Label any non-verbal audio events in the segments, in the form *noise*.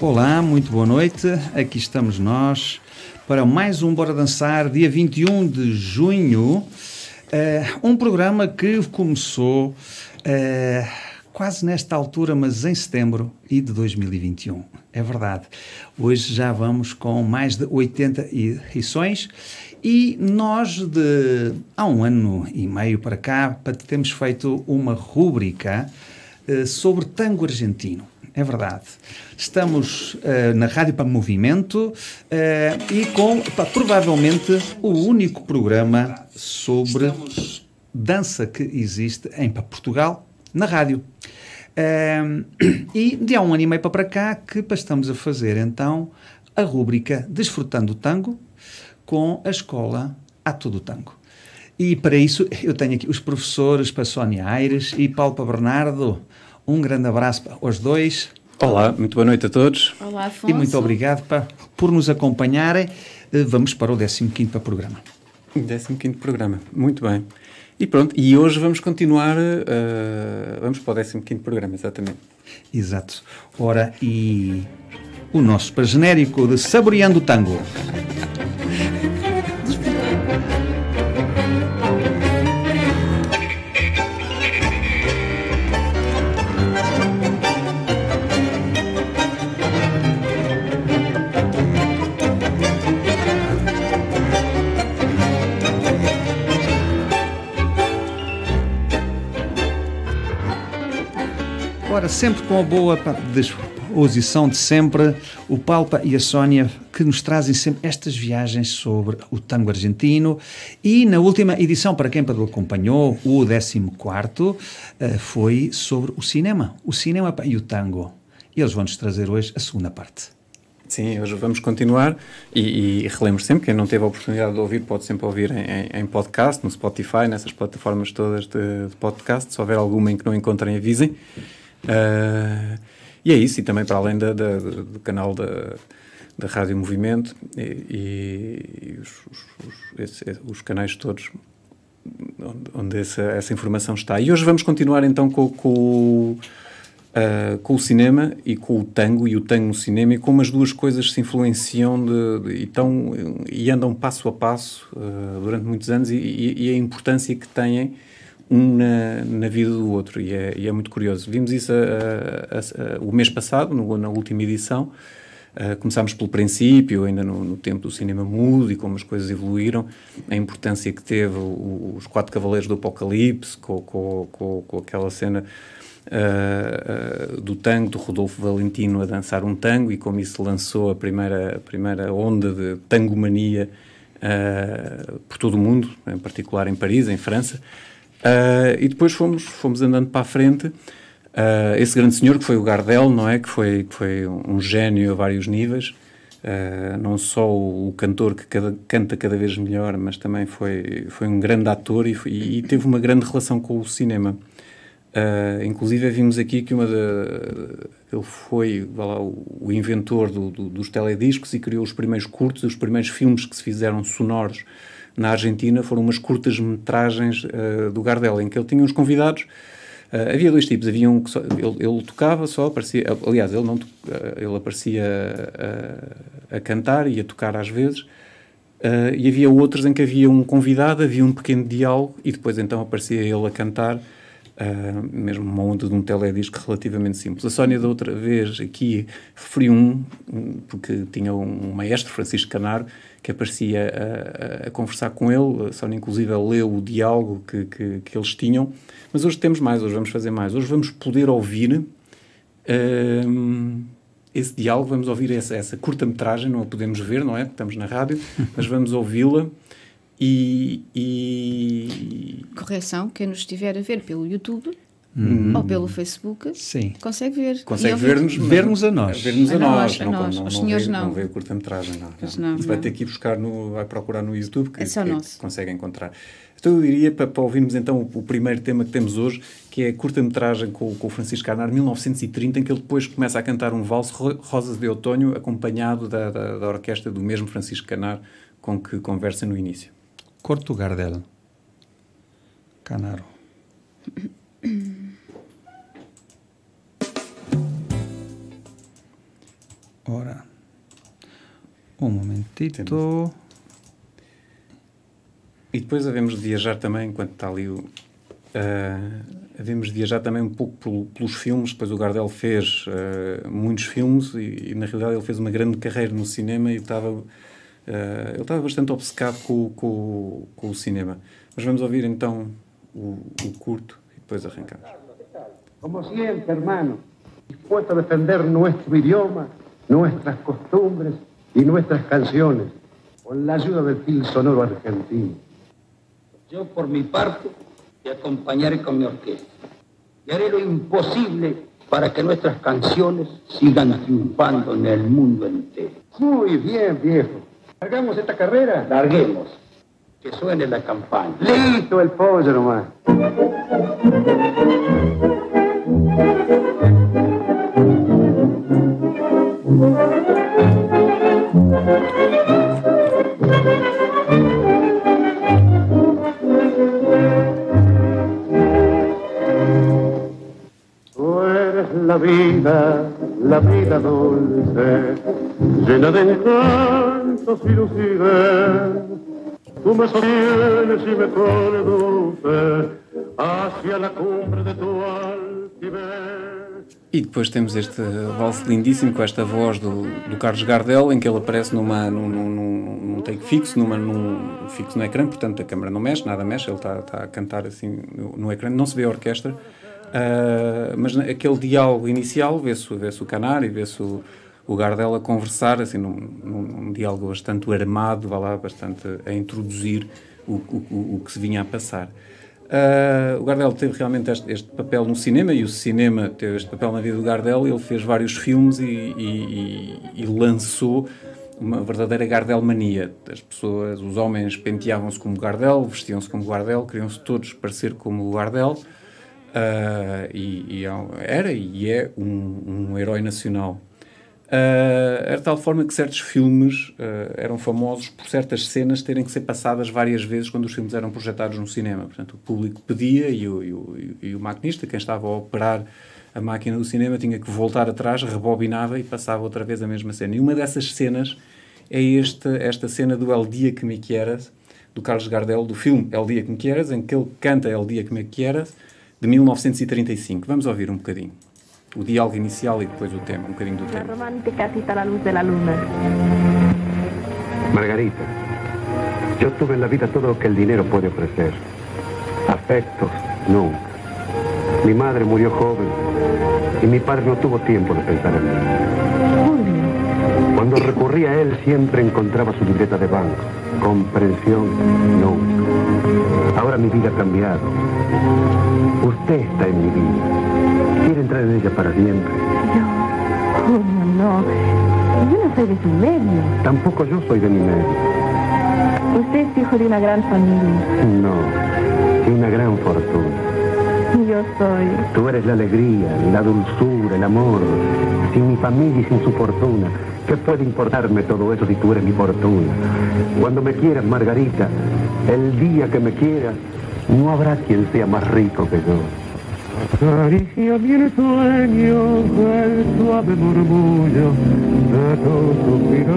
Olá, muito boa noite. Aqui estamos nós para mais um Bora Dançar, dia 21 de junho. Uh, um programa que começou uh, quase nesta altura, mas em setembro e de 2021. É verdade. Hoje já vamos com mais de 80 edições e nós, de há um ano e meio para cá, temos feito uma rúbrica uh, sobre tango argentino. É verdade. Estamos uh, na Rádio para Movimento uh, e com pá, provavelmente o único programa sobre dança que existe em pá, Portugal na rádio. Uh, e de há um ano e meio para cá que pá, estamos a fazer então a rúbrica Desfrutando o Tango com a escola A Todo Tango. E para isso eu tenho aqui os professores para Sónia Aires e Paulo para Bernardo. Um grande abraço aos dois. Olá, muito boa noite a todos. Olá, Afonso. E muito obrigado pá, por nos acompanharem. Eh, vamos para o 15 programa. 15 programa, muito bem. E pronto, e hoje vamos continuar, uh, vamos para o 15 programa, exatamente. Exato. Ora, e o nosso para genérico de Saboreando o Tango. Sempre com a boa disposição de sempre, o Palpa e a Sónia, que nos trazem sempre estas viagens sobre o tango argentino. E na última edição, para quem acompanhou, o 14, eh, foi sobre o cinema. O cinema e o tango. E eles vão-nos trazer hoje a segunda parte. Sim, hoje vamos continuar e, e relembro sempre, quem não teve a oportunidade de ouvir pode sempre ouvir em, em podcast, no Spotify, nessas plataformas todas de, de, podcast. Se houver alguma em que não encontrem, avisem. Uh, e é isso, e também para além da, da, do canal da, da Rádio Movimento e, e os, os, os, canais todos onde, onde essa, essa, informação está. E hoje vamos continuar então com, com, uh, com, o cinema e com o tango, e o tango no cinema, e como as duas coisas se influenciam de, de, e, tão, e andam passo a passo uh, durante muitos anos, e, e, e a importância que têm um na, na, vida do outro e é, e é muito curioso. Vimos isso a, a, a, o mês passado, no, na última edição. Uh, começámos pelo princípio, ainda no, no, tempo do cinema mudo e como as coisas evoluíram, a importância que teve o, os Quatro Cavaleiros do Apocalipse, com, com, com, com aquela cena uh, uh, do tango, do Rodolfo Valentino a dançar um tango e como isso lançou a primeira, a primeira onda de tangomania por todo o mundo, em particular em Paris, em França. Uh, e depois fomos, fomos andando para a frente. Uh, esse grande senhor que foi o Gardel, não é? Que foi, que foi um gênio a vários níveis. Uh, não só o, cantor que cada, canta cada vez melhor, mas também foi, foi um grande ator e, e, e teve uma grande relação com o cinema. Uh, inclusive vimos aqui que uma ele foi lá, o, o, inventor do, do, dos telediscos e criou os primeiros curtos, os primeiros filmes que se fizeram sonoros na Argentina foram umas curtas metragens uh, do Gardel, em que ele tinha uns convidados. Uh, havia dois tipos, havia um que só, ele, ele, tocava só, aparecia, aliás, ele, não, uh, ele aparecia a, a, cantar e a tocar às vezes, e havia outros em que havia um convidado, havia um pequeno diálogo e depois então aparecia ele a cantar Uh, mesmo uma onda de um teledisco relativamente simples. A Sónia, da outra vez, aqui referiu um, porque tinha um maestro, Francisco Canaro, que aparecia a, a, a, conversar com ele. A Sónia, inclusive, leu o diálogo que, que, que, eles tinham. Mas hoje temos mais, hoje vamos fazer mais. Hoje vamos poder ouvir uh, esse diálogo, vamos ouvir essa, essa curta-metragem, não a podemos ver, não é? Estamos na rádio, *laughs* mas vamos ouvi-la. E, e, Correção, quem nos estiver a ver pelo YouTube Hum. ou pelo Facebook, Sim. consegue ver. Consegue ver-nos ver a nós. Ver-nos a, a, nós. A não, nós. Não, Os senhores não. Não vê o curta-metragem, não. não. não. Vai ter que ir buscar, no, vai procurar no YouTube que, é só que, nosso. consegue encontrar. Então eu diria para, para ouvirmos então o, o, primeiro tema que temos hoje, que é a curta-metragem com, com o Francisco Carnar, 1930, em que ele depois começa a cantar um valso, Rosas de Outono, acompanhado da, da, da orquestra do mesmo Francisco Canar, com que conversa no início. Corto Gardel. Canaro. *laughs* Ora, um momentito. E depois havemos de viajar também, enquanto está ali o. Uh, havemos de viajar também um pouco pelo, pelos filmes. Depois o Gardel fez uh, muitos filmes e, e, na realidade, ele fez uma grande carreira no cinema e estava, uh, ele estava bastante obcecado com, com, com, o cinema. Mas vamos ouvir então o, o curto e depois arrancamos. Como sempre, hermano, dispuesto a defender nosso idioma, nossas costumbres e nossas canções, com a ajuda do fil sonoro argentino. Yo, por mi parte, te acompañaré con mi orquesta. Y haré lo imposible para que nuestras canciones sigan triunfando en el mundo entero. Muy bien, viejo. ¿Hagamos esta carrera? Larguemos. Que suene la campaña. Listo el pollo nomás. La vida, dulce, llena de encantos y lucidez. Tú me sostienes y me conduces hacia la cumbre de tu. E depois temos este valse lindíssimo com esta voz do, do Carlos Gardel, em que ele aparece numa, num, num, num take fixo, numa, num fixo no ecrã, portanto a câmera não mexe, nada mexe, ele está, está a cantar assim no, no ecrã, não se vê a orquestra, Uh, mas aquele diálogo inicial, vê-se vê o Canário, vê-se o, o Gardel a conversar, assim, num, num, diálogo bastante armado, vá lá, bastante a introduzir o, o, o que se vinha a passar. Uh, o Gardel teve realmente este, este, papel no cinema e o cinema teve este papel na vida do Gardel. Ele fez vários filmes e, e, e, lançou uma verdadeira Gardel mania. As pessoas, os homens penteavam-se como Gardel, vestiam-se como Gardel, queriam-se todos parecer como o Gardel. Uh, e, e, é era e é um, um herói nacional. Uh, era de tal forma que certos filmes uh, eram famosos por certas cenas terem que ser passadas várias vezes quando os filmes eram projetados no cinema. Portanto, o público pedia e o, e o, e o maquinista, quem estava a operar a máquina do cinema, tinha que voltar atrás, rebobinava e passava outra vez a mesma cena. E uma dessas cenas é esta, esta cena do El Dia que me quieras, do Carlos Gardel, do filme El Dia que me quieras, em que ele canta El Dia que me quieras, de 1935. Vamos ouvir um bocadinho. O diálogo inicial e depois o tema, um bocadinho do tema. romántica cita la luz de la luna. Margarita, yo tuve en la vida todo lo que el dinero puede ofrecer. Afectos, nunca. Mi madre murió joven y mi padre no tuvo tiempo de pensar en mí. Cuando recurría a él siempre encontraba su libreta de banco. Comprensión, nunca. Ahora mi vida ha cambiado. Usted está en mi vida. Quiere entrar en ella para siempre. Yo, Julio, no. Yo no soy de su medio. Tampoco yo soy de mi medio. Usted es hijo de una gran familia. No, de una gran fortuna. Yo soy. Tú eres la alegría, la dulzura, el amor. Sin mi familia y sin su fortuna. ¿Qué puede importarme todo eso si tú eres mi fortuna? Cuando me quieras, Margarita, el día que me quieras, no habrá quien sea más rico que yo. Acaricia mi sueño el suave murmullo de tu suspirar.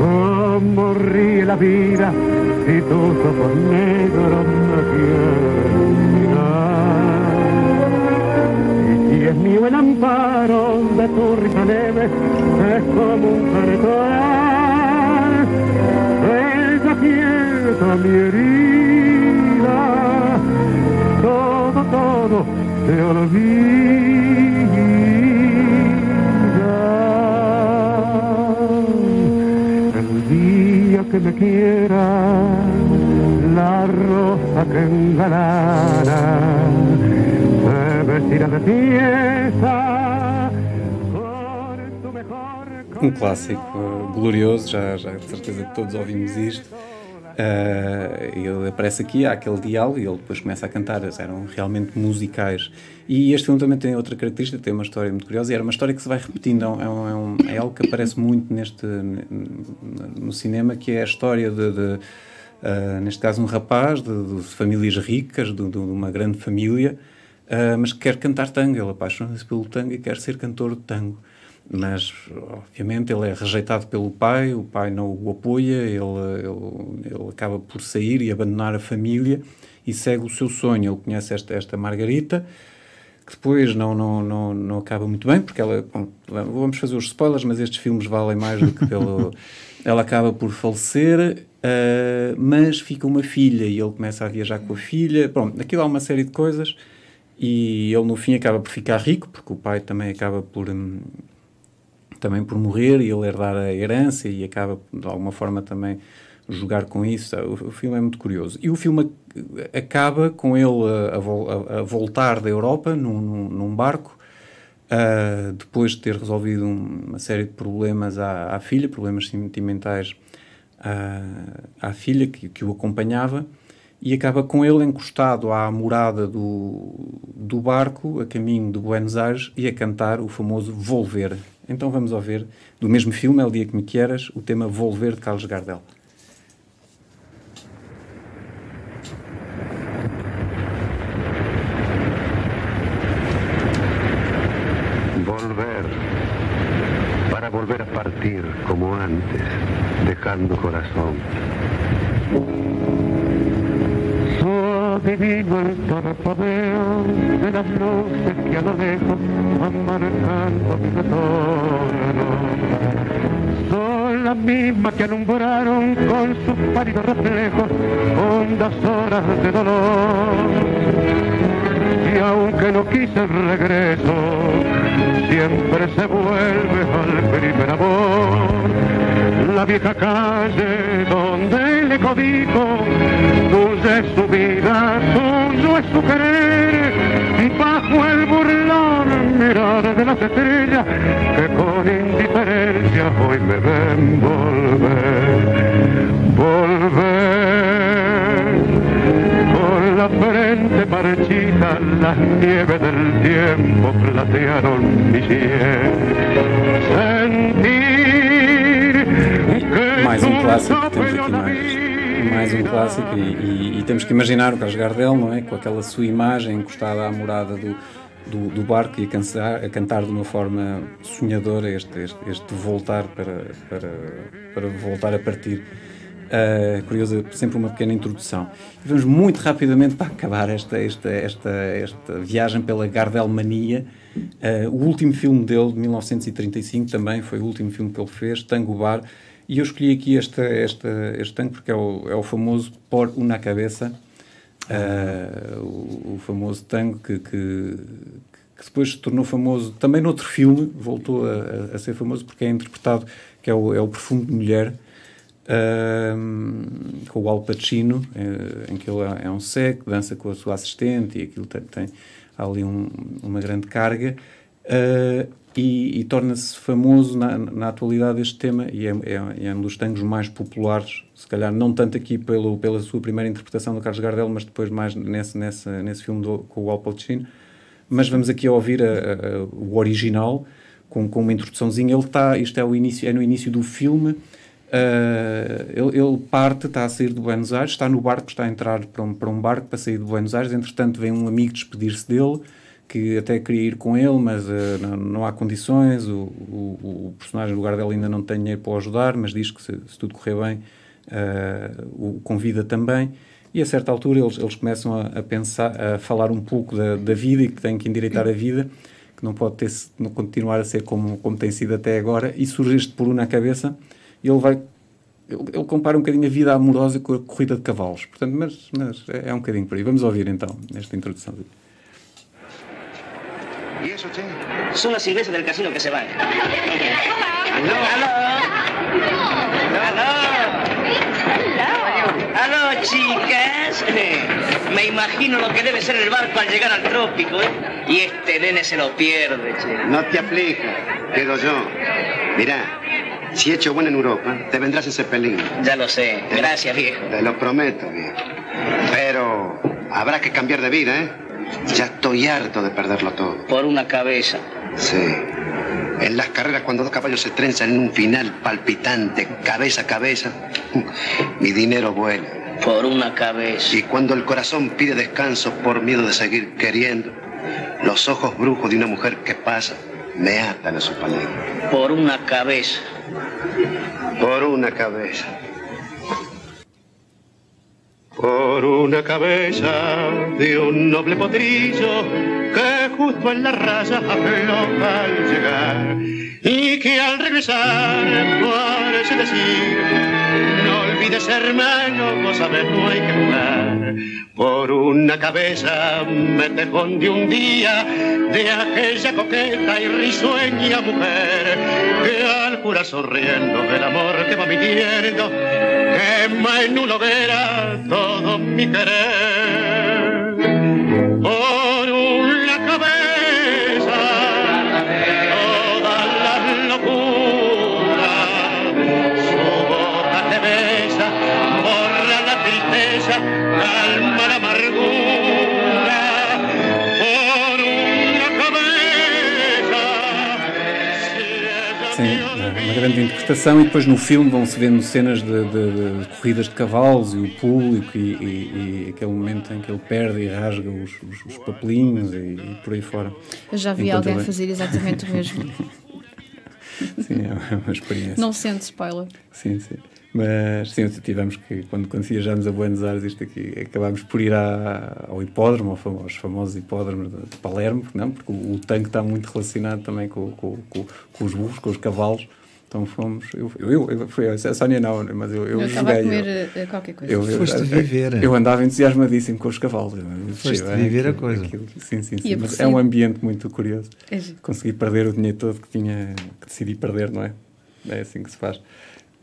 Como ríe la vida si tus ojos negros me quieren mirar. Y si es mío el amparo de tu risa leve, es como un cartón. Ella quieta mi herida, todo, se olvida. El día que me quiera, la rosa que engalana, se vestirá de mejor Um clássico uh, glorioso, já, já de certeza que todos ouvimos isto. Uh, ele aparece aqui, há aquele diálogo e ele depois começa a cantar, eram realmente musicais. E este filme também tem outra característica, tem uma história muito curiosa, e era uma história que se vai repetindo, é, um, é, um, é algo que aparece muito neste, no cinema, que é a história de, de uh, neste caso, um rapaz de, de famílias ricas, de, de, uma grande família, uh, mas que quer cantar tango, ele apaixona-se pelo tango e quer ser cantor de tango. Mas obviamente ele é rejeitado pelo pai, o pai não o apoia, ele, ele, ele acaba por sair e abandonar a família e segue o seu sonho. Ele conhece esta, esta Margarita, que depois não, não, não, não acaba muito bem, porque ela. Bom, vamos fazer os spoilers, mas estes filmes valem mais do que pelo. *laughs* ela acaba por falecer, uh, mas fica uma filha e ele começa a viajar com a filha. Pronto, aquilo há uma série de coisas e ele no fim acaba por ficar rico, porque o pai também acaba por. Um, também por morrer e ele herdar a herança e acaba de alguma forma também jogar com isso. O, o filme é muito curioso. E o filme acaba com ele a, a, a voltar da Europa num, num, num barco, uh, depois de ter resolvido uma série de problemas à, à filha, problemas sentimentais à, à filha que, que o acompanhava, e acaba com ele encostado à morada do, do barco, a caminho de Buenos Aires, e a cantar o famoso Volver. Então vamos ouvir, do mesmo filme, El Dia Que Me Quieras, o tema Volver de Carlos Gardel. volver a partir como antes, dejando corazón. Adivino el torpedeo de las luces que a lo lejos van marcando mi retorno. Son las mismas que alumbraron con sus pálidos reflejos hondas horas de dolor. Y aunque no quise el regreso, siempre se vuelve al primer amor. La vieja calle donde le codijo, dulce es su vida, tuyo es su querer, y bajo el burlón mirar de las estrellas que con indiferencia hoy me ven volver, volver con la frente marchita, las nieves del tiempo platearon mi. Sentir que mais um clássico, temos aqui mais, mais um clássico e, e, e, temos que imaginar o Carlos Gardel, não é? Com aquela sua imagem encostada à morada do, do, do barco e a, cantar, a cantar de uma forma sonhadora este, este, este voltar para, para, para voltar a partir. Uh, curioso, sempre uma pequena introdução. E vamos muito rapidamente para acabar esta, esta, esta, esta viagem pela Gardelmania. Uh, o último filme dele, de 1935, também foi o último filme que ele fez, Tango Bar. E eu escolhi aqui esta, esta, este tango porque é o, é o famoso Por una Cabeça, uh, o, o, famoso tango que, que, que, depois se tornou famoso também noutro filme, voltou a, a, ser famoso porque é interpretado, que é o, é o Perfume de Mulher, uh, com o Al Pacino, uh, em que ele é, um cego, dança com a sua assistente e aquilo tem, tem ali um, uma grande carga. E, e torna-se famoso na, na, atualidade este tema e é, é, é, um dos tangos mais populares, se calhar não tanto aqui pelo, pela sua primeira interpretação do Carlos Gardel, mas depois mais nesse, nesse, nesse filme do, com o Al Pacino. Mas vamos aqui ouvir a, a, o original com, com uma introduçãozinha. Ele está, isto é, o início, é no início do filme Uh, ele, ele, parte, está a sair de Buenos Aires, está no barco, está a entrar para um, para um barco para sair de Buenos Aires. Entretanto, vem um amigo despedir-se dele, que até queria ir com ele, mas uh, não, não, há condições. O, o, o, personagem, no lugar dele, ainda não tem dinheiro para o ajudar, mas diz que se, se tudo correr bem, uh, o convida também. E a certa altura eles, eles começam a, a, pensar, a falar um pouco da, da vida e que tem que endireitar a vida, que não pode ter, não continuar a ser como, como tem sido até agora. E surge este por um na cabeça ele vai ele, ele, compara um bocadinho a vida amorosa com a corrida de cavalos. Portanto, mas, mas é, é um bocadinho por aí. Vamos ouvir então esta introdução. ¿Y eso, Che? Son las iglesias del casino que se van. ¿Aló? ¿Aló? ¿Aló? ¿Aló, chicas? Me imagino lo que debe ser el barco al llegar al trópico, ¿eh? Y este nene se lo pierde, che. No te aflijas, quedo yo. Mirá, si he hecho bueno en Europa, te vendrás ese pelín. Ya lo sé. Gracias, viejo. Te lo prometo, viejo. Pero habrá que cambiar de vida, ¿eh? Ya estoy harto de perderlo todo. Por una cabeza. Sí. En las carreras, cuando dos caballos se trenzan en un final palpitante, cabeza a cabeza, *laughs* mi dinero vuela. Por una cabeza. Y cuando el corazón pide descanso por miedo de seguir queriendo, los ojos brujos de una mujer que pasa me atan a su palenque. Por una cabeza. Por una cabeza. Por una cabeza de un noble potrillo que justo en la raya afloja al llegar y que al regresar parece decir no olvides hermano, vos sabés no hay que jugar. Por una cabeza me tejón de un día de aquella coqueta y risueña mujer que al jurar sonriendo del amor que va mintiendo quema en una hoguera todo mi querer uma grande interpretação e depois no filme vão-se vendo cenas de, de- de corridas de cavalos e o público e, e- e aquele momento em que ele perde e rasga os, os- os papelinhos e, e por aí fora. Eu já vi Enquanto alguém ele- fazer exatamente o mesmo. *laughs* Sim, é uma experiência. Não sente spoiler. Sim, sim. Mas sim, tivemos que, quando, quando viajámos a Buenos Aires, isto aqui, acabámos por ir à- ao hipódromo, aos famosos hipódromos de, de Palermo, não? porque o, o tanque está muito relacionado também com, com, com, com os burros, com os cavalos. Então fomos. Eu, eu, eu fui, a Sónia não, mas eu, eu, Eu a joguei. comer eh, qualquer coisa. eu, eu, Foste eu, viver. eu andava entusiasmadíssimo com os cavalos. Foste Sim, viver a aquilo- coisa. aquilo- sim, sim, sim. Mas é um ambiente muito curioso. É. Consegui perder o dinheiro todo que tinha que decidi perder, não é? É assim que se faz.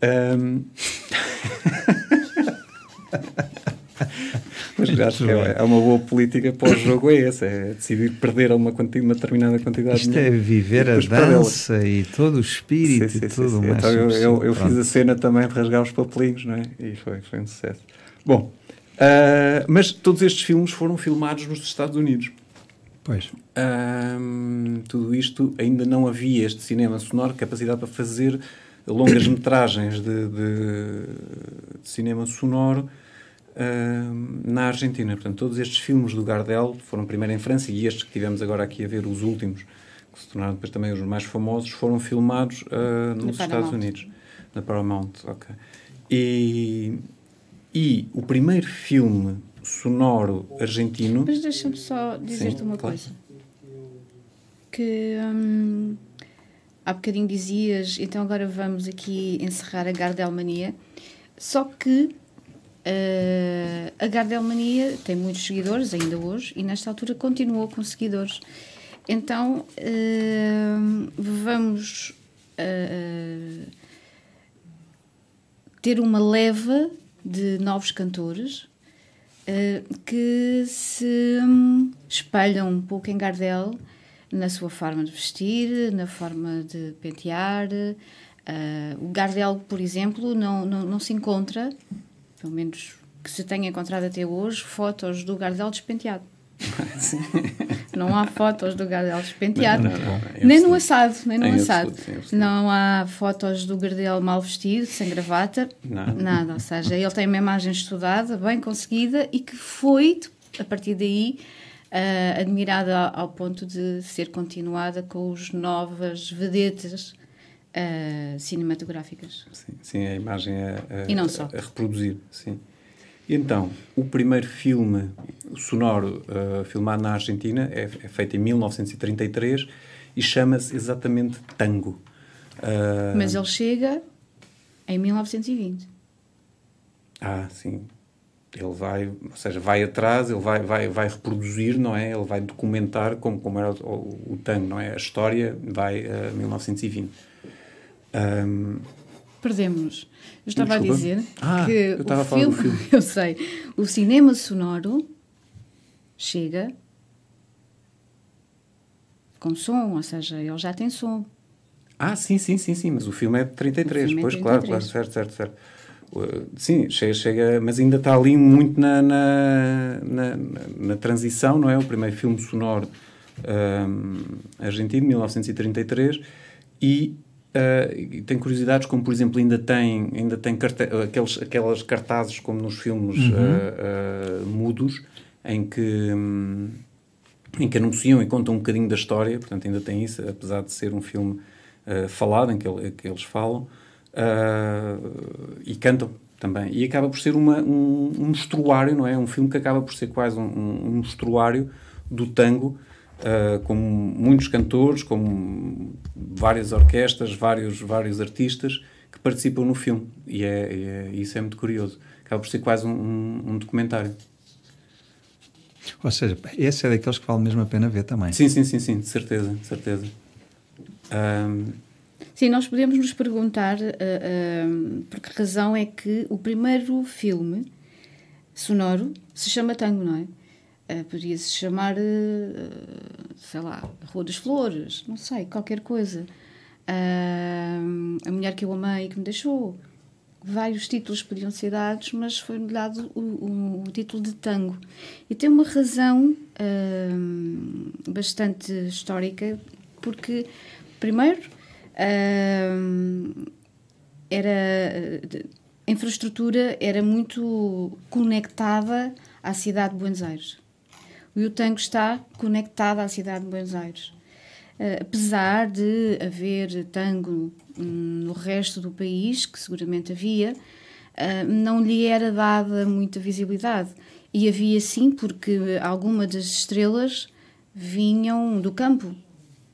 Ahm. *laughs* Acho que é, é uma boa política para o jogo, é essa, é decidir perder uma, quanti, uma determinada quantidade Isto de é viver a dança e todo o espírito Sim, sim, e tudo sim. mais. Então eu, eu, eu fiz a cena também de rasgar os papelinhos, não é? E foi, foi um sucesso. Bom, ah, mas todos estes filmes foram filmados nos Estados Unidos. Pois. Ahm, tudo isto ainda não havia este cinema sonoro, capacidade para fazer longas metragens de, de- de cinema sonoro na Argentina. Portanto, todos estes filmes do Gardel foram primeiro em França e estes que tivemos agora aqui a ver, os últimos, que se tornaram depois também os mais famosos, foram filmados ah, nos Estados. Unidos. Na Paramount, ok. E, e o primeiro filme sonoro argentino... Mas deixa-me só dizer-te uma claro. coisa. Que hum, há bocadinho dizias, então agora vamos aqui encerrar a Gardelmania. Só que eh, a Gardelmania tem muitos seguidores ainda hoje e nesta altura continuou com seguidores. Então hum, vamos eh, ter uma leva de novos cantores que se hum, espelham um pouco em Gardel na sua forma de vestir, na forma de pentear. O Gardel, por exemplo, não, não, não se encontra, pelo menos que se tenha encontrado até hoje, fotos do Gardel despenteado. *laughs* Não há fotos do Gardel despenteado. Não, não, não, em nem no absoluto. assado, nem no Em assado. absoluto, absoluto. Não há fotos do Gardel mal vestido, sem gravata. Nada. Ou seja, ele tem uma imagem estudada, bem conseguida e que foi, a partir daí, ah, admirada ao ponto de ser continuada com os novas vedetas ah, cinematográficas. Sim, sim, a imagem a, a- E não só. a reproduzir, sim. Então, o primeiro filme sonoro uh, filmado na Argentina é, é feito em 1933 e chama-se exatamente Tango. Uh, Mas ele chega em 1920. Ah, sim. Ele vai, ou seja, vai atrás, ele vai, vai, vai reproduzir, não é? Ele vai documentar como, como era o, o, o tango, não é? A história vai a 1920. Ahm, Perdemos-nos. Eu estava Desculpa. a dizer Ah, que eu estava o a falar filme, filme. *laughs* eu sei, o cinema sonoro chega com som, ou seja, ele já tem som. Ah, sim, sim, sim, sim, mas o filme é de 33, O filme é pois, de claro, 33. claro, certo, certo, certo. Uh, sim, chega, chega, mas ainda está ali muito na, na, na, na- na transição, não é? O primeiro filme sonoro um, argentino, 1933, e, uh, e tem curiosidades como, por exemplo, ainda tem, ainda tem carte- aqueles, aquelas cartazes como nos filmes uh, uh, mudos, em que... hum, em que anunciam e contam um bocadinho da história, portanto ainda tem isso, apesar de ser um filme falado, em que, ele, que eles falam, e cantam também. E acaba por ser uma, um, um mostruário, não é? Um filme que acaba por ser quase um, um, um mostruário do tango, uh, com muitos cantores, com várias orquestras, vários, vários artistas que participam no filme. E é, é isso é muito curioso. Acaba por ser quase um, um documentário. Ou seja, esse é daqueles que vale mesmo a pena ver também. Sim, sim, sim, sim, de certeza, de certeza. Um... Sim, nós podemos nos perguntar uh, uh, por que razão é que o primeiro filme sonoro se chama Tango, não é? Uh, Podia-se chamar, sei lá, Rua das Flores, não sei, qualquer coisa. a Mulher que eu amei e que me deixou vários títulos podiam ser dados, mas foi-me dado o, o, o, título de tango. E tem uma razão bastante histórica, porque, primeiro, era, a infraestrutura era muito conectada à cidade de Buenos Aires. E o tango está conectado à cidade de Buenos Aires. Uh, apesar de haver tango no resto do país, que seguramente havia, uh, não lhe era dada muita visibilidade. E havia sim, porque algumas das estrelas vinham do campo,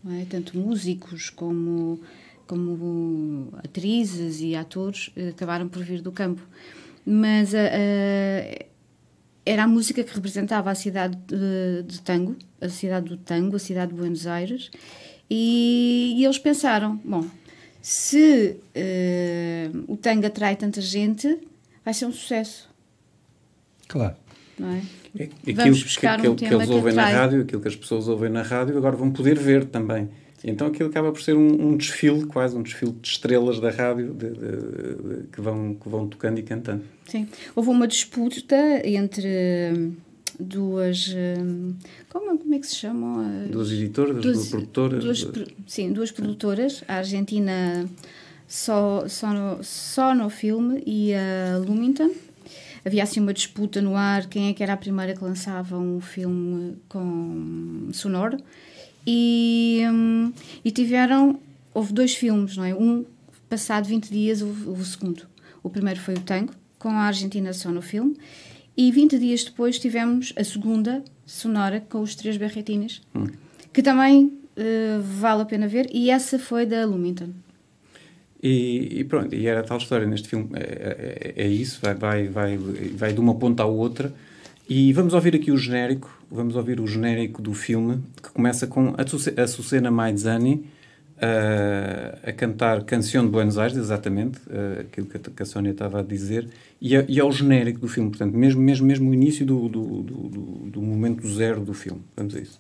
é? tanto músicos como, como atrizes e atores uh, acabaram por vir do campo. Mas era a música que representava a cidade de, de, tango, a cidade do tango, a cidade de Buenos Aires, e, e eles pensaram: bom, se uh, o tango atrai tanta gente, vai ser um sucesso. Claro. Não é? é aquilo, Vamos buscar que, um que, que eles ouvem na rádio, aquilo que as pessoas ouvem na rádio, agora vão poder ver também. Então aquilo acaba por ser um, um desfile, quase um desfile de estrelas da rádio de, de, de, que, vão, que vão tocando e cantando. Sim. Houve uma disputa entre duas. Hum, como, como é que se chamam? Duas editoras, duas, duas produtoras. Duas, sim, duas produtoras. A Argentina só, só, no, só no filme e a Lumington. Havia assim uma disputa no ar: quem é que era a primeira que lançava um filme com sonoro. E, hum, e tiveram. Houve dois filmes, não é? Um, passado 20 dias, houve o segundo. O primeiro foi o Tango, com a Argentina só no filme e 20 dias depois tivemos a segunda sonora com os três berretinas, hum. que também uh, vale a pena ver, e essa foi da Lumington. E, e, pronto, e era tal história neste filme, é, é, é, isso, vai, vai, vai, vai de uma ponta à outra. E vamos ouvir aqui o genérico, vamos ouvir o genérico do filme, que começa com a Susana Maidzani, a, a cantar Canção de Buenos Aires, exatamente, uh, aquilo que a, que a Sónia estava a dizer, e, a, e ao genérico do filme, portanto, mesmo, mesmo, mesmo o início do, do, do, do, do momento zero do filme. Vamos a isso.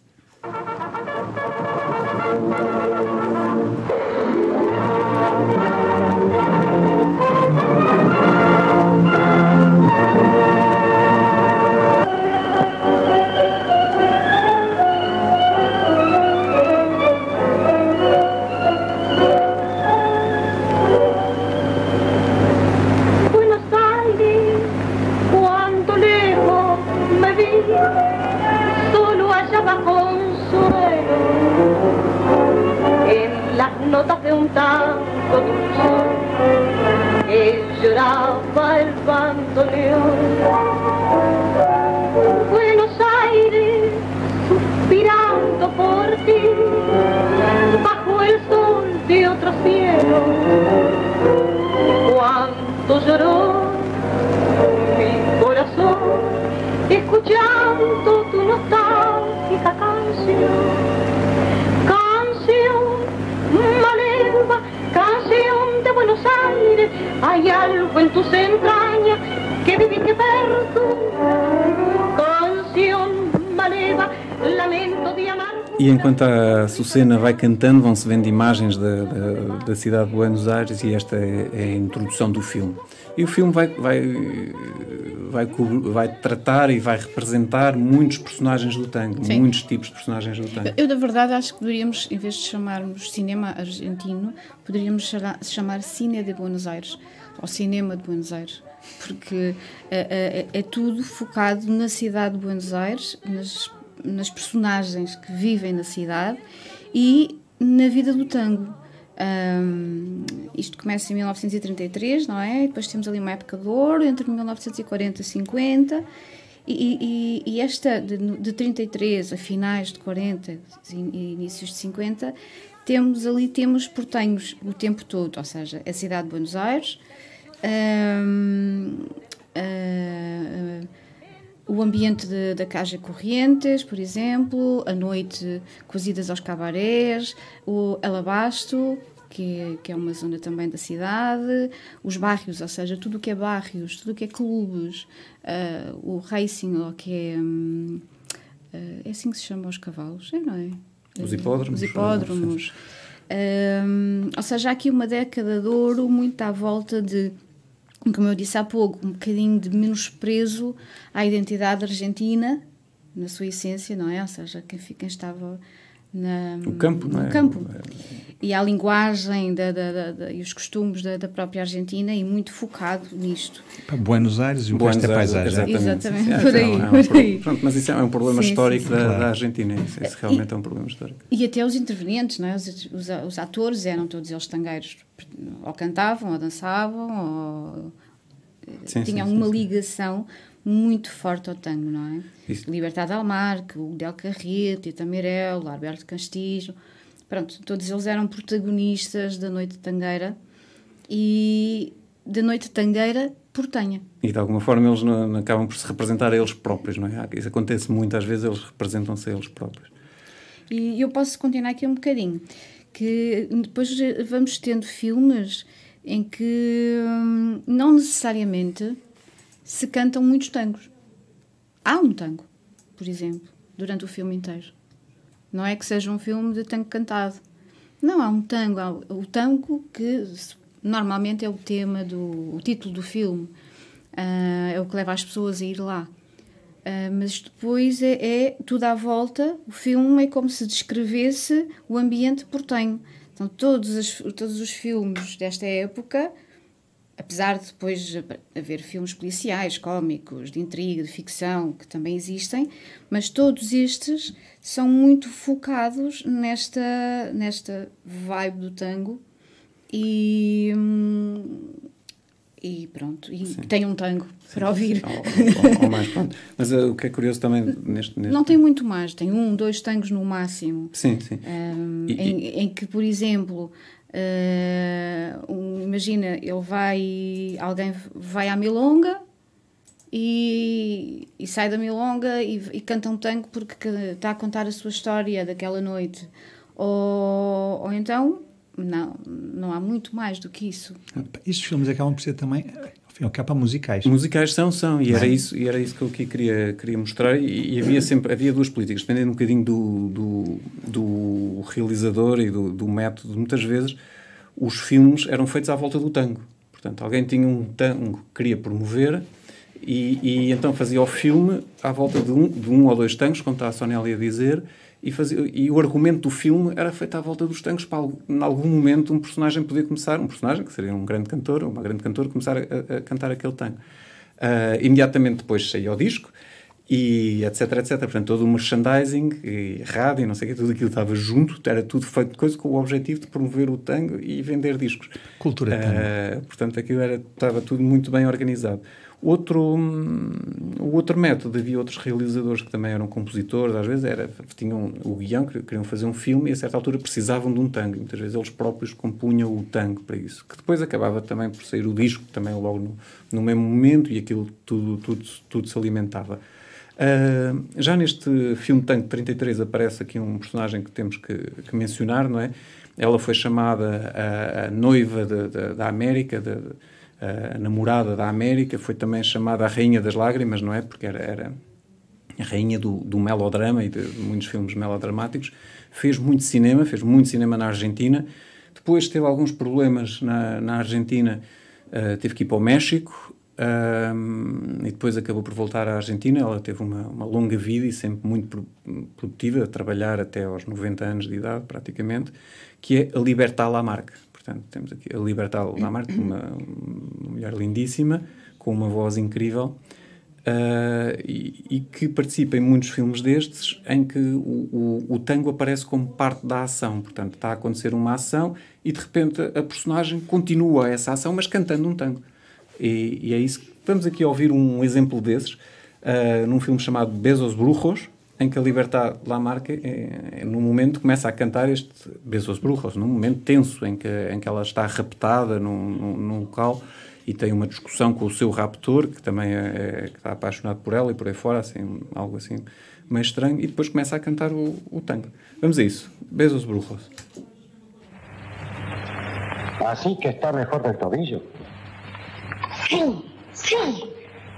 A Sucena vai cantando, vão-se vendo imagens da, da, da, cidade de Buenos Aires e esta é, é a introdução do filme. E o filme vai, vai, vai, vai tratar e vai representar muitos personagens do tango, Sim. muitos tipos de personagens do tango. Eu, na verdade, acho que poderíamos, em vez de chamarmos cinema argentino, poderíamos chamar Cine de Buenos Aires, ou Cinema de Buenos Aires, porque é, é, é tudo focado na cidade de Buenos Aires, nas nas personagens que vivem na cidade e na vida do tango. Um, isto começa em 1933, não é? Depois temos ali uma época de ouro entre 1940 e 50. E, e, e esta de, de 33 a finais de 40 e inícios de 50 temos ali temos portenhos o tempo todo, ou seja, a cidade de Buenos Aires, um, uh, o ambiente de, da Caja Corrientes, por exemplo, a noite cozidas aos cabarés, o Alabasto, que é, que é uma zona também da cidade, os barrios, ou seja, tudo o que é barrios, tudo o que é clubes, uh, o racing, ou que é. Um, uh, é assim que se chama os cavalos, é, não é? Os hipódromos. Os hipódromos. *laughs* Um, ou seja, há aqui uma década de ouro muito à volta de como eu disse há pouco, um bocadinho de menosprezo à identidade argentina, na sua essência, não é? Ou seja, quem, quem estava na, no campo, no é? campo. E a linguagem da, da, da, e os costumes da, da, própria Argentina e muito focado nisto. Para Buenos Aires e o Buenos resto é paisagem. Exatamente, exatamente. Sim, por aí. É um, por aí. Pronto, mas isso é um problema Sim, histórico sim, da, claro. da Argentina. Isso, isso realmente é um problema histórico. E até os intervenientes, não é? os, os, os atores eram todos eles tangueiros. Ou cantavam, ou dançavam, ou Sim, tinham sim, uma sim, sim. ligação muito forte ao tango, não é? Isso. Libertad Almarque, o Del Carril, Tita Mirella, Alberto Castillo, pronto, todos eles eram protagonistas da noite tangueira e da noite tangueira portenha. E de alguma forma eles não, não acabam por se representar a eles próprios, não é? Isso acontece muitas vezes, eles representam-se a eles próprios. E eu posso continuar aqui um bocadinho, que depois vamos tendo filmes em que hum, não necessariamente se cantam muitos tangos. Há um tango, por exemplo, durante o filme inteiro. Não é que seja um filme de tango cantado. Não, há um tango. Há o tango que normalmente é o tema do o título do filme. Ah, é o que leva as pessoas a ir lá. Ah, mas depois é, é tudo à volta. O filme é como se descrevesse o ambiente portenho. Então, todos, as, todos os filmes desta época, apesar de depois haver filmes policiais, cómicos, de intriga, de ficção, que também existem, mas todos estes são muito focados nesta, nesta vibe do tango e, e pronto, e tem um tango para ouvir. Ou, ou- ou mais, pronto. Mas uh, o que é curioso também neste... neste... Não tem muito mais, tem um, dois tangos no máximo. Sim, sim. Um, E- em, em que, por exemplo, uh, imagina, ele vai, alguém vai à milonga e, e sai da milonga e, e canta um tango porque que- está a contar a sua história daquela noite. Ou, ou então, não, não há muito mais do que isso. Estes filmes acabam por ser também, e ao cabo, musicais. Musicais são, são, e era, é? isso, e era isso que eu aqui queria, queria mostrar. E, e havia sempre havia duas políticas, dependendo um bocadinho do, do, do realizador e do, do método. Muitas vezes os filmes eram feitos à volta do tango. Portanto, alguém tinha um tango que queria promover e, e então fazia o filme à volta de um, de um ou dois tangos, como está a Sonia ali a dizer, e, fazia, e o argumento do filme era feito à volta dos tangos para, em algum momento, um personagem poder começar, um personagem que seria um grande cantor, uma grande cantora, começar a, a- cantar aquele tango. Ah, imediatamente depois saía o disco, e etc, etc. Portanto, todo o merchandising, e rádio, e não sei o que, tudo aquilo estava junto, era tudo feito de coisa com o objetivo de promover o tango e vender discos. Cultura tango. Ah, portanto, aquilo era, estava tudo muito bem organizado. Outro, hum, o outro método, havia outros realizadores que também eram compositores, às vezes era, tinham o guião, que- queriam fazer um filme e a certa altura precisavam de um tango. Muitas vezes eles próprios compunham o tango para isso, que depois acabava também por sair o disco, também logo no, no mesmo momento, e aquilo tudo, tudo, tudo se alimentava. Ah, já neste filme Tango 33 aparece aqui um personagem que temos que, que mencionar, não é? Ela foi chamada a, a noiva de- de- da América, de- a namorada da América, foi também chamada a Rainha das Lágrimas, não é? Porque era, era a rainha do, do melodrama e de, muitos filmes melodramáticos. Fez muito cinema, fez muito cinema na Argentina. Depois teve alguns problemas na, na Argentina, ah, teve que ir para o México ah, e depois acabou por voltar à Argentina. Ela teve uma, uma longa vida e sempre muito pro- produtiva, a trabalhar até aos 90 anos de idade, praticamente, que é a Libertad Lamarque. Portanto, temos aqui a Libertad Lamarque, uma, uma mulher lindíssima, com uma voz incrível. Uh, e, e, que participa em muitos filmes destes em que o, o, o, tango aparece como parte da ação. Portanto, está a acontecer uma ação e de repente a personagem continua essa ação, mas cantando um tango. E, e é isso vamos aqui ouvir um exemplo desses uh, num filme chamado Besos Brujos, em que a Libertad Lamarque, é, é, num momento, começa a cantar este Besos Brujos, num momento tenso em que, em que ela está raptada num, num, num local e tem uma discussão com o seu raptor, que também é, é, que está apaixonado por ela e por aí fora, assim, algo assim meio estranho, e depois começa a cantar o, o tango. Vamos a isso. Besos brujos. Así que está mejor del tobillo. Sí, sí.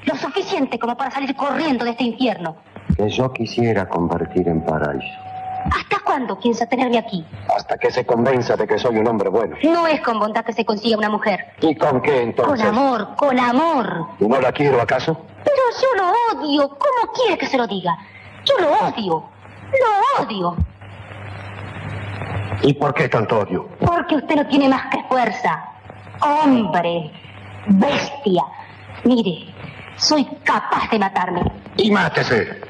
Lo suficiente como para salir corriendo de este infierno. Que yo quisiera convertir en paraíso. ¿Hasta cuándo piensa tenerme aquí? Hasta que se convenza de que soy un hombre bueno. No es con bondad que se consiga una mujer. ¿Y con qué entonces? Con amor, con amor. ¿Y no la quiero acaso? Pero yo lo odio. ¿Cómo quiere que se lo diga? Yo lo odio. Lo odio. ¿Y por qué tanto odio? Porque usted no tiene más que fuerza. Hombre. Bestia. Mire, soy capaz de matarme. Y mátese.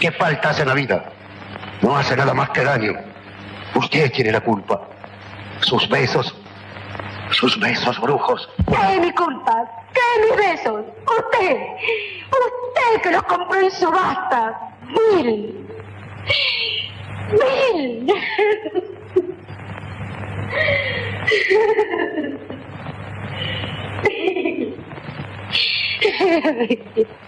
¿Qué falta hace la vida? No hace nada más que daño. Usted tiene la culpa. Sus besos. Sus besos brujos. ¿Qué es mi culpa? ¿Qué es mis besos? Usted. Usted que los compró en subasta. Mil. Mil. Déjeme, *laughs*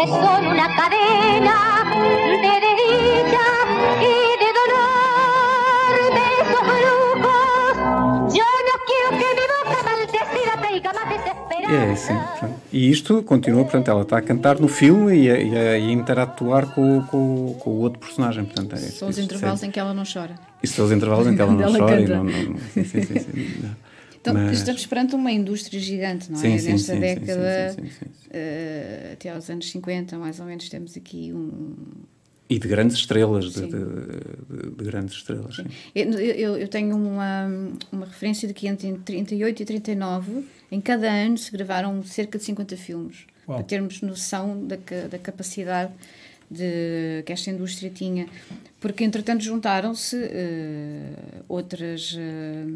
que son una cadena de desdicha y de dolor. Besos brujos, yo no quiero que mi boca maldecida caiga más desesperada. É assim. E isto continua, portanto, ela está a cantar no filme e a, e a, e a interatuar com, com, com o outro personagem. Portanto, é, São os isso- intervalos é- em que ela não chora. Isso são os intervalos em que ela *laughs* não Ela chora e não. não, não sim, sim, sim, sim, não. Então, Mas- estamos perante uma indústria gigante, não é? Sim, sim, Nesta sim, década, sim, sim, sim, sim. eh, até aos anos 50, mais ou menos, temos aqui um. E de grandes estrelas, de, de, de- de grandes estrelas. Sim. Eu, eu, eu tenho uma, uma referência de que entre 38 e 39, em cada ano se gravaram cerca de 50 filmes, Uau. para termos noção da, da capacidade de, que esta indústria tinha. Porque, entretanto, juntaram-se eh, outras. eh,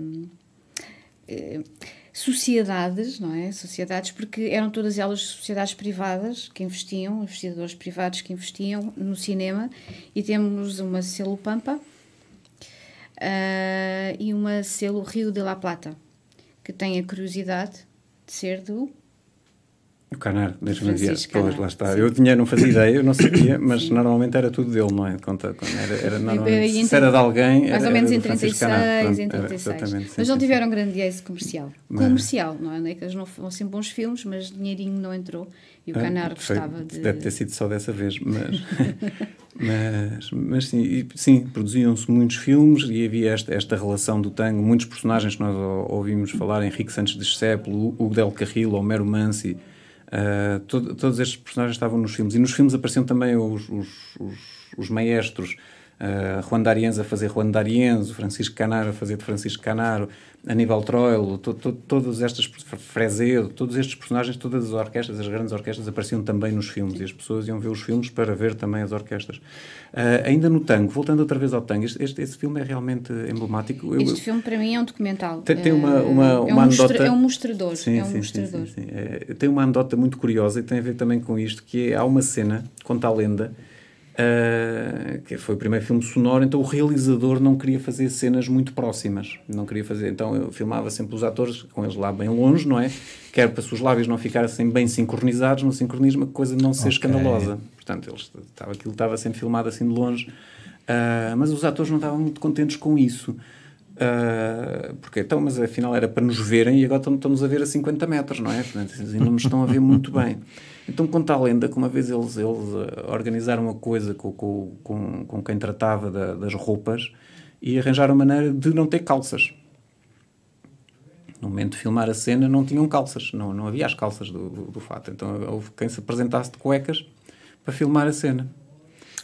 sociedades, não é? Sociedades, porque eram todas elas sociedades privadas que investiam, investidores privados que investiam no cinema, e temos uma selo Pampa ah, e uma selo Rio de la Plata, que tem a curiosidade de ser do O Canar, deixa-me. Francisco Pois, lá está. sim. Eu tinha, não fazia ideia, eu não sabia, mas normalmente era tudo dele, não é? Conta, era, era, normalmente, E- e- se era de alguém. mais era, ou menos em do Francisco 36, Canar. Em era 36. exatamente, sim, mas não sim, tiveram grande êxito comercial. Mas- Comercial, não é? Não é que eles não foram sempre bons filmes, mas dinheirinho não entrou e o Ah, Canar gostava de. Deve ter sido só dessa vez, mas, *laughs* mas, mas sim, e, sim produziam-se muitos filmes e havia esta, esta relação do tango, muitos personagens que nós ou- ouvimos falar, Henrique Santos de Discépolo, Hugo Del Carril, Homero Mansi, ah, todo- todos estes personagens estavam nos filmes. E nos filmes apareciam também os, os, os, os maestros, uh, Juan D'Arienzo a fazer Juan D'Arienzo, Francisco Canaro a fazer de Francisco Canaro, Aníbal Troilo, to, to, todas estas, Frezedo, todos estes personagens, todas as orquestras, as grandes orquestras apareciam também nos filmes e as pessoas iam ver os filmes para ver também as orquestras. Uh, ainda no tango, voltando outra vez ao tango, este, este, este filme é realmente emblemático. Eu- Este filme para mim é um documental. tem, tem uma, Eh, uma, é, um anedota... é um mostrador. Sim, é um sim, sim, mostrador. sim. É, tem uma anedota muito curiosa e tem a ver também com isto, que é, há uma cena, conta a lenda, ah, que foi o primeiro filme sonoro, então o realizador não queria fazer cenas muito próximas, não queria fazer, então eu filmava sempre os atores com eles lá bem longe, não é? Quer para se os lábios não ficassem bem sincronizados, no sincronismo a coisa não ser Ok. escandalosa. portanto, eles, estava, aquilo estava sendo filmado assim de longe, uh, mas os atores não estavam muito contentes com isso. Uh, porque então, mas afinal era para nos verem e agora estamos a ver a 50 metros, não é? Portanto, assim, não nos estão a ver muito bem. Então conta a lenda que uma vez eles, eles uh, organizaram uma coisa com, com, com, com quem tratava da, das roupas e arranjaram maneira de não ter calças. No momento de filmar a cena não tinham calças, não, não havia as calças do, do, do fato. Então houve quem se apresentasse de cuecas para filmar a cena.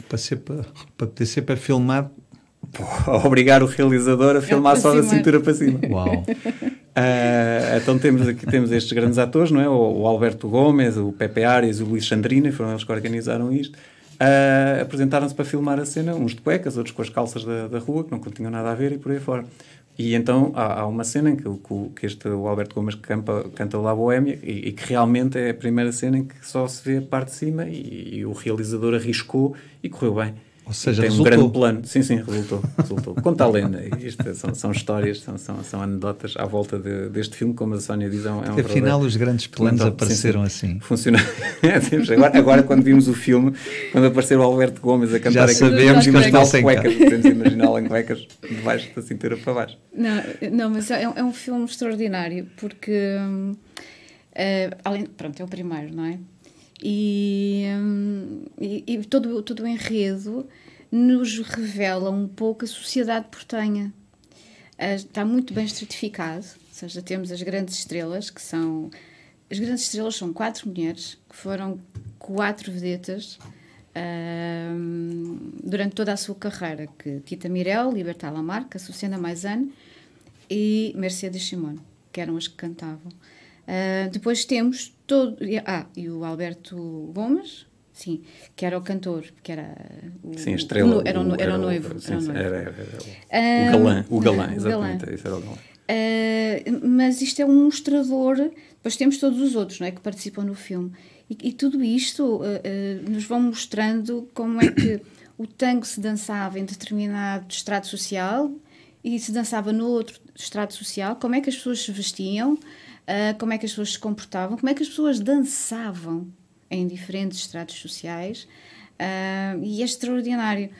Para, ser, para, para poder ser para filmar a *laughs* obrigar o realizador a filmar só da cintura para cima. Uau! *laughs* Uh, então temos aqui temos estes grandes atores, não é? O, o Alberto Gomes, o Pepe Arias o Luís Sandrina, foram eles que organizaram isto. Uh, Apresentaram-se para filmar a cena, uns de cuecas, outros com as calças da, da rua, que não tinham nada a ver e por aí fora. E então há, há uma cena em que, que, este, o Alberto Gomes canta, canta lá Boémia e, e, que realmente é a primeira cena em que só se vê a parte de cima e, e o realizador arriscou e correu bem. Ou seja, tem resultou. um grande plano. Sim, sim, resultou. resultou. Conta a lenda. Isto são, são histórias, são, são, são anedotas à volta de, deste filme, como a Sónia diz. É um, é um Afinal, os grandes planos apareceram sim, sim. assim. Funciona. *laughs* agora, agora, quando vimos o filme, quando apareceu o Alberto Gomes a cantar Já sabemos que imaginar cuecas, podemos imaginá-lo em cuecas de baixo da cintura para baixo. Não, não mas é, é um filme extraordinário, porque. Uh, além, pronto, é o primeiro, não é? E, um, e, e, todo, todo o enredo nos revela um pouco a sociedade portenha. Uh, está muito bem estratificado, ou seja, temos as grandes estrelas, que são. As grandes estrelas são quatro mulheres, que foram quatro vedetas uh, durante toda a sua carreira, que Tita Mirel, Libertad Lamarca, Susana Maizane e Mercedes Simone, que eram as que cantavam. Uh, depois temos todo. Ah, e o Alberto Gomes, sim, que era o cantor, que era o, sim, estrela, o, era, o, era, o noivo. Sim, era, noivo. Era, era, era, o galã, o galã, exatamente, galã. era o galã. Uh, mas isto é um mostrador, depois temos todos os outros não é, que participam no filme. E, e tudo isto uh, uh, nos vão mostrando como é que o tango se dançava em determinado estrato social e se dançava no outro estrato social, como é que as pessoas se vestiam, uh, como é que as pessoas se comportavam, como é que as pessoas dançavam em diferentes estratos sociais, uh, e é extraordinário.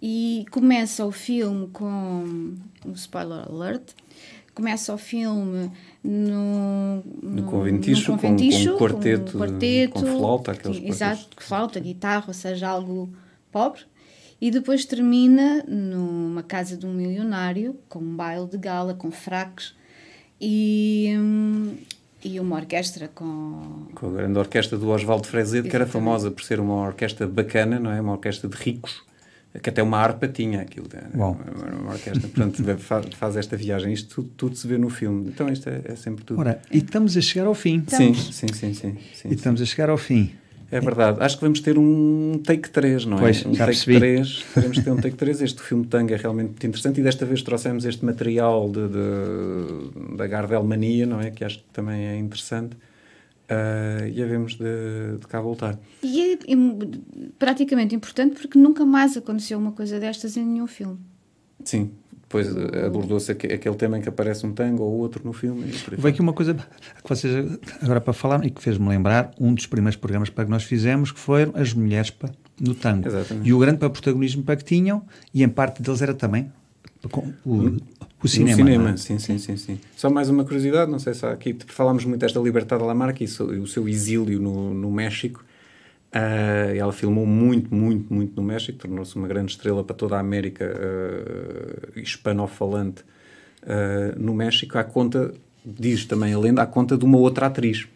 E começa o filme com um spoiler alert. Começa o filme no, no, no conventicho, no conventicho com, com, um quarteto, com, um quarteto, com flauta, aqueles exato, flauta, guitarra, ou seja, algo pobre. E depois termina numa casa de um milionário, com um baile de gala, com fracos e, hum, e uma orquestra com... Com a grande orquestra do Oswaldo Fresedo, que era famosa por ser uma orquestra bacana, não é? Uma orquestra de ricos, que até uma harpa tinha aquilo. Bom. Uma, uma orquestra, portanto, *laughs* faz esta viagem. Isto tudo, tudo, se vê no filme. Então isto é, é, sempre tudo. Ora, e estamos a chegar ao fim. Sim, sim, sim, sim, sim. E estamos a chegar ao fim. É verdade. Acho que vamos ter um take 3, não é? Pois, um já take percebi. 3. Teremos ter um take 3. Este filme Tango é realmente muito interessante e desta vez trouxemos este material de, de, da Gardel Mania, não é? Que acho que também é interessante. Uh, e havemos de, de cá voltar. E é, é praticamente importante porque nunca mais aconteceu uma coisa destas em nenhum filme. Sim, depois abordou-se aquele tema em que aparece um tango ou outro no filme. Veio aqui uma coisa que vocês agora para falar e que fez-me lembrar um dos primeiros programas para que nós fizemos, que foram as mulheres para, no tango. Exatamente. E o grande para protagonismo para que tinham, e em parte deles era também o, o cinema. No cinema, é? sim, sim, sim, sim. Só mais uma curiosidade, não sei se há aqui, falámos muito desta Libertad de la Marca e o seu exílio no, no México. Uh, ela filmou muito, muito, muito no México, tornou-se uma grande estrela para toda a América uh, hispanofalante uh, no México, à conta, diz também a lenda, à conta de uma outra atriz,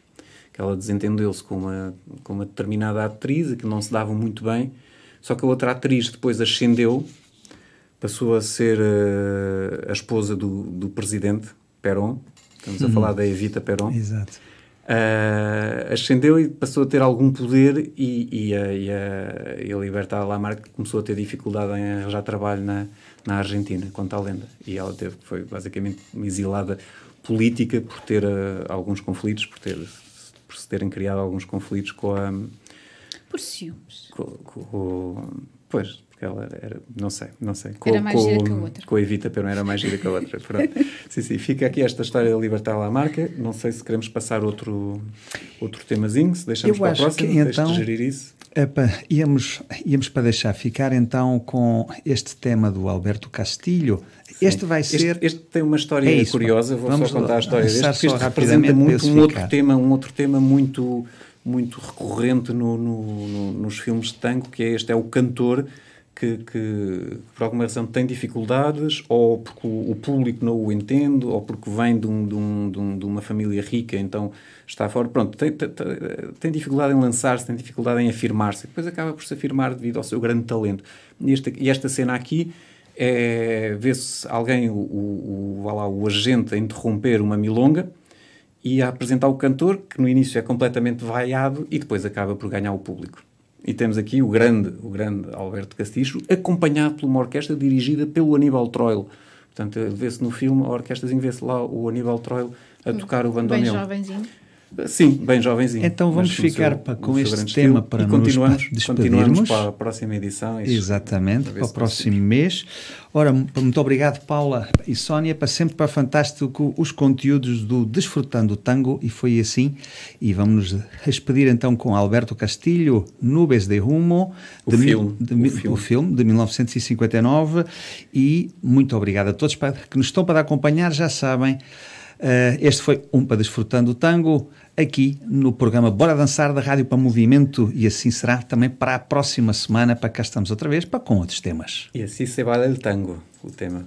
que ela desentendeu-se com uma, com uma determinada atriz, que não se dava muito bem, só que a outra atriz depois ascendeu, passou a ser a esposa do, do presidente, Perón, estamos a falar da Evita Perón. Exato. Uh, ascendeu e passou a ter algum poder e, e, a, e, a, e a Libertad Lamarck começou a ter dificuldade em arranjar trabalho na, na Argentina, conta a lenda. E ela teve, foi basicamente uma exilada política por ter uh, alguns conflitos, por, ter, por se terem criado alguns conflitos com a... Por ciúmes. Com, com, pois, porque ela era, não sei, não sei. Era mais gira que a outra. Com a Evita Peron era mais gira que a outra. *laughs* Pronto. sim, sim, fica aqui esta história da Libertar La Marca. Não sei se queremos passar outro, outro temazinho, se deixamos Eu para o acho próximo, que, deixa então, de gerir isso. Epa, íamos, íamos para deixar ficar então com este tema do Alberto Castilho. Este vai Este- ser. Este, tem uma história É isso, curiosa, vou vamos só contar a história deste, porque este rapidamente representa muito um outro ficar. tema, um outro tema muito, muito recorrente no, no- no- nos filmes de tango, que é este, é o cantor que, que, por alguma razão tem dificuldades, ou porque o, público não o entende, ou porque vem de, um- de um- de um- uma família rica, então está fora. Pronto, tem, tem, tem dificuldade em lançar-se, tem dificuldade em afirmar-se, depois acaba por se afirmar devido ao seu grande talento. E esta, e esta cena aqui é vê-se alguém, o, o, o, lá, o agente, a interromper uma milonga e a apresentar o cantor, que no início é completamente vaiado e depois acaba por ganhar o público. E temos aqui o grande, o grande Alberto Casticho, acompanhado por uma orquestra dirigida pelo Aníbal Troilo. Portanto, vê-se no filme, a orquestrazinha, vê-se lá o Aníbal Troilo a tocar o Bem bandoneon. jovenzinho. Sim, bem jovenzinho. Então vamos ficar seu- com este tema estilo. para nos continuamos, continuamos para a próxima edição. Isso- Exatamente, para o próximo mês. Ora, muito obrigado, Paula e Sónia, para sempre para fantástico os conteúdos do Desfrutando o Tango, e foi assim. E vamos nos despedir então com Alberto Castilho, Nubes de Humo, O de mil- filme, de o filme. o filme de 1959. E muito obrigado a todos para- que nos estão para acompanhar, já sabem. Eh, este foi um para Desfrutando o Tango, aqui no programa Bora Dançar da Rádio para Movimento, e assim será também para a próxima semana, para cá estamos outra vez, para com outros temas. E assim se vai o tango, o tema.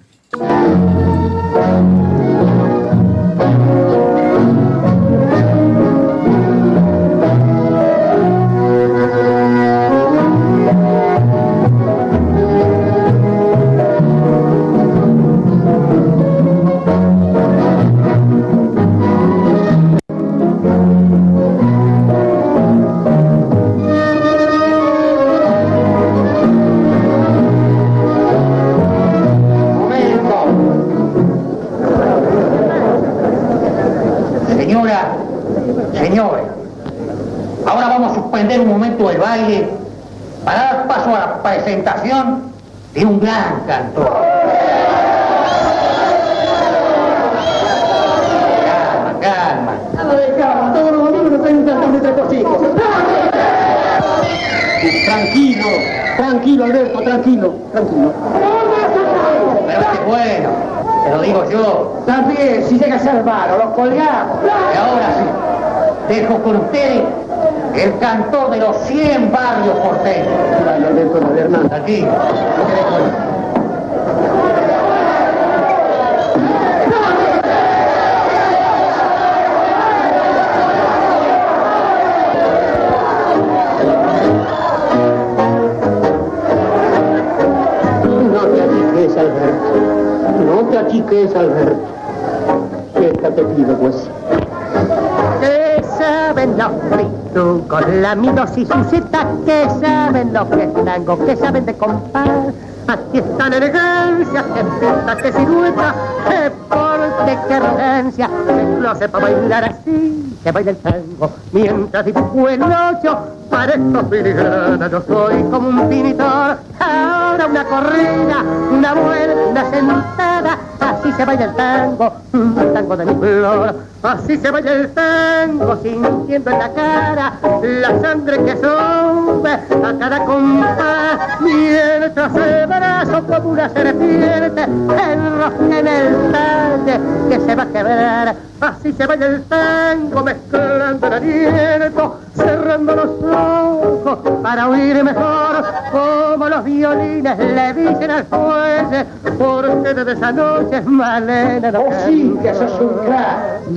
Gran cantor. Calma, calma. Nada de todos los. Tranquilo, tranquilo, Alberto, tranquilo, tranquilo. Pero qué bueno, te lo digo yo. También, si llega a ser malo, los colgamos. Y ahora sí, dejo con ustedes el cantor de los 100 barrios porteños. Dale, Alberto, Hernán. Te achiques, Alberto. Déjate, pido, pues. que saben los fritucos, lamidos y sucitas, que saben lo que es tango, que saben de compás. Aquí están elegancias, que pinta, que silueta, que porte, que arrogancia, que lo sepa bailar así, que baila el tango, mientras dibujo el ocho, parezco filigrana, yo soy como un pintor, ahora una corrida, una vuelta, sentada, así se baila el tango, el tango de mi flor, así se baila el tango, sintiendo en la cara la sangre que sube a cada compás, mientras el brazo como una serpiente enrosca en el talle que se va a quebrar, así se baila el tango, mezclando el aliento, cerrando los ojos para oír mejor como los violines le dicen al fuelle, porque desde esa noche es malena no Oh, sí, que sos un crack.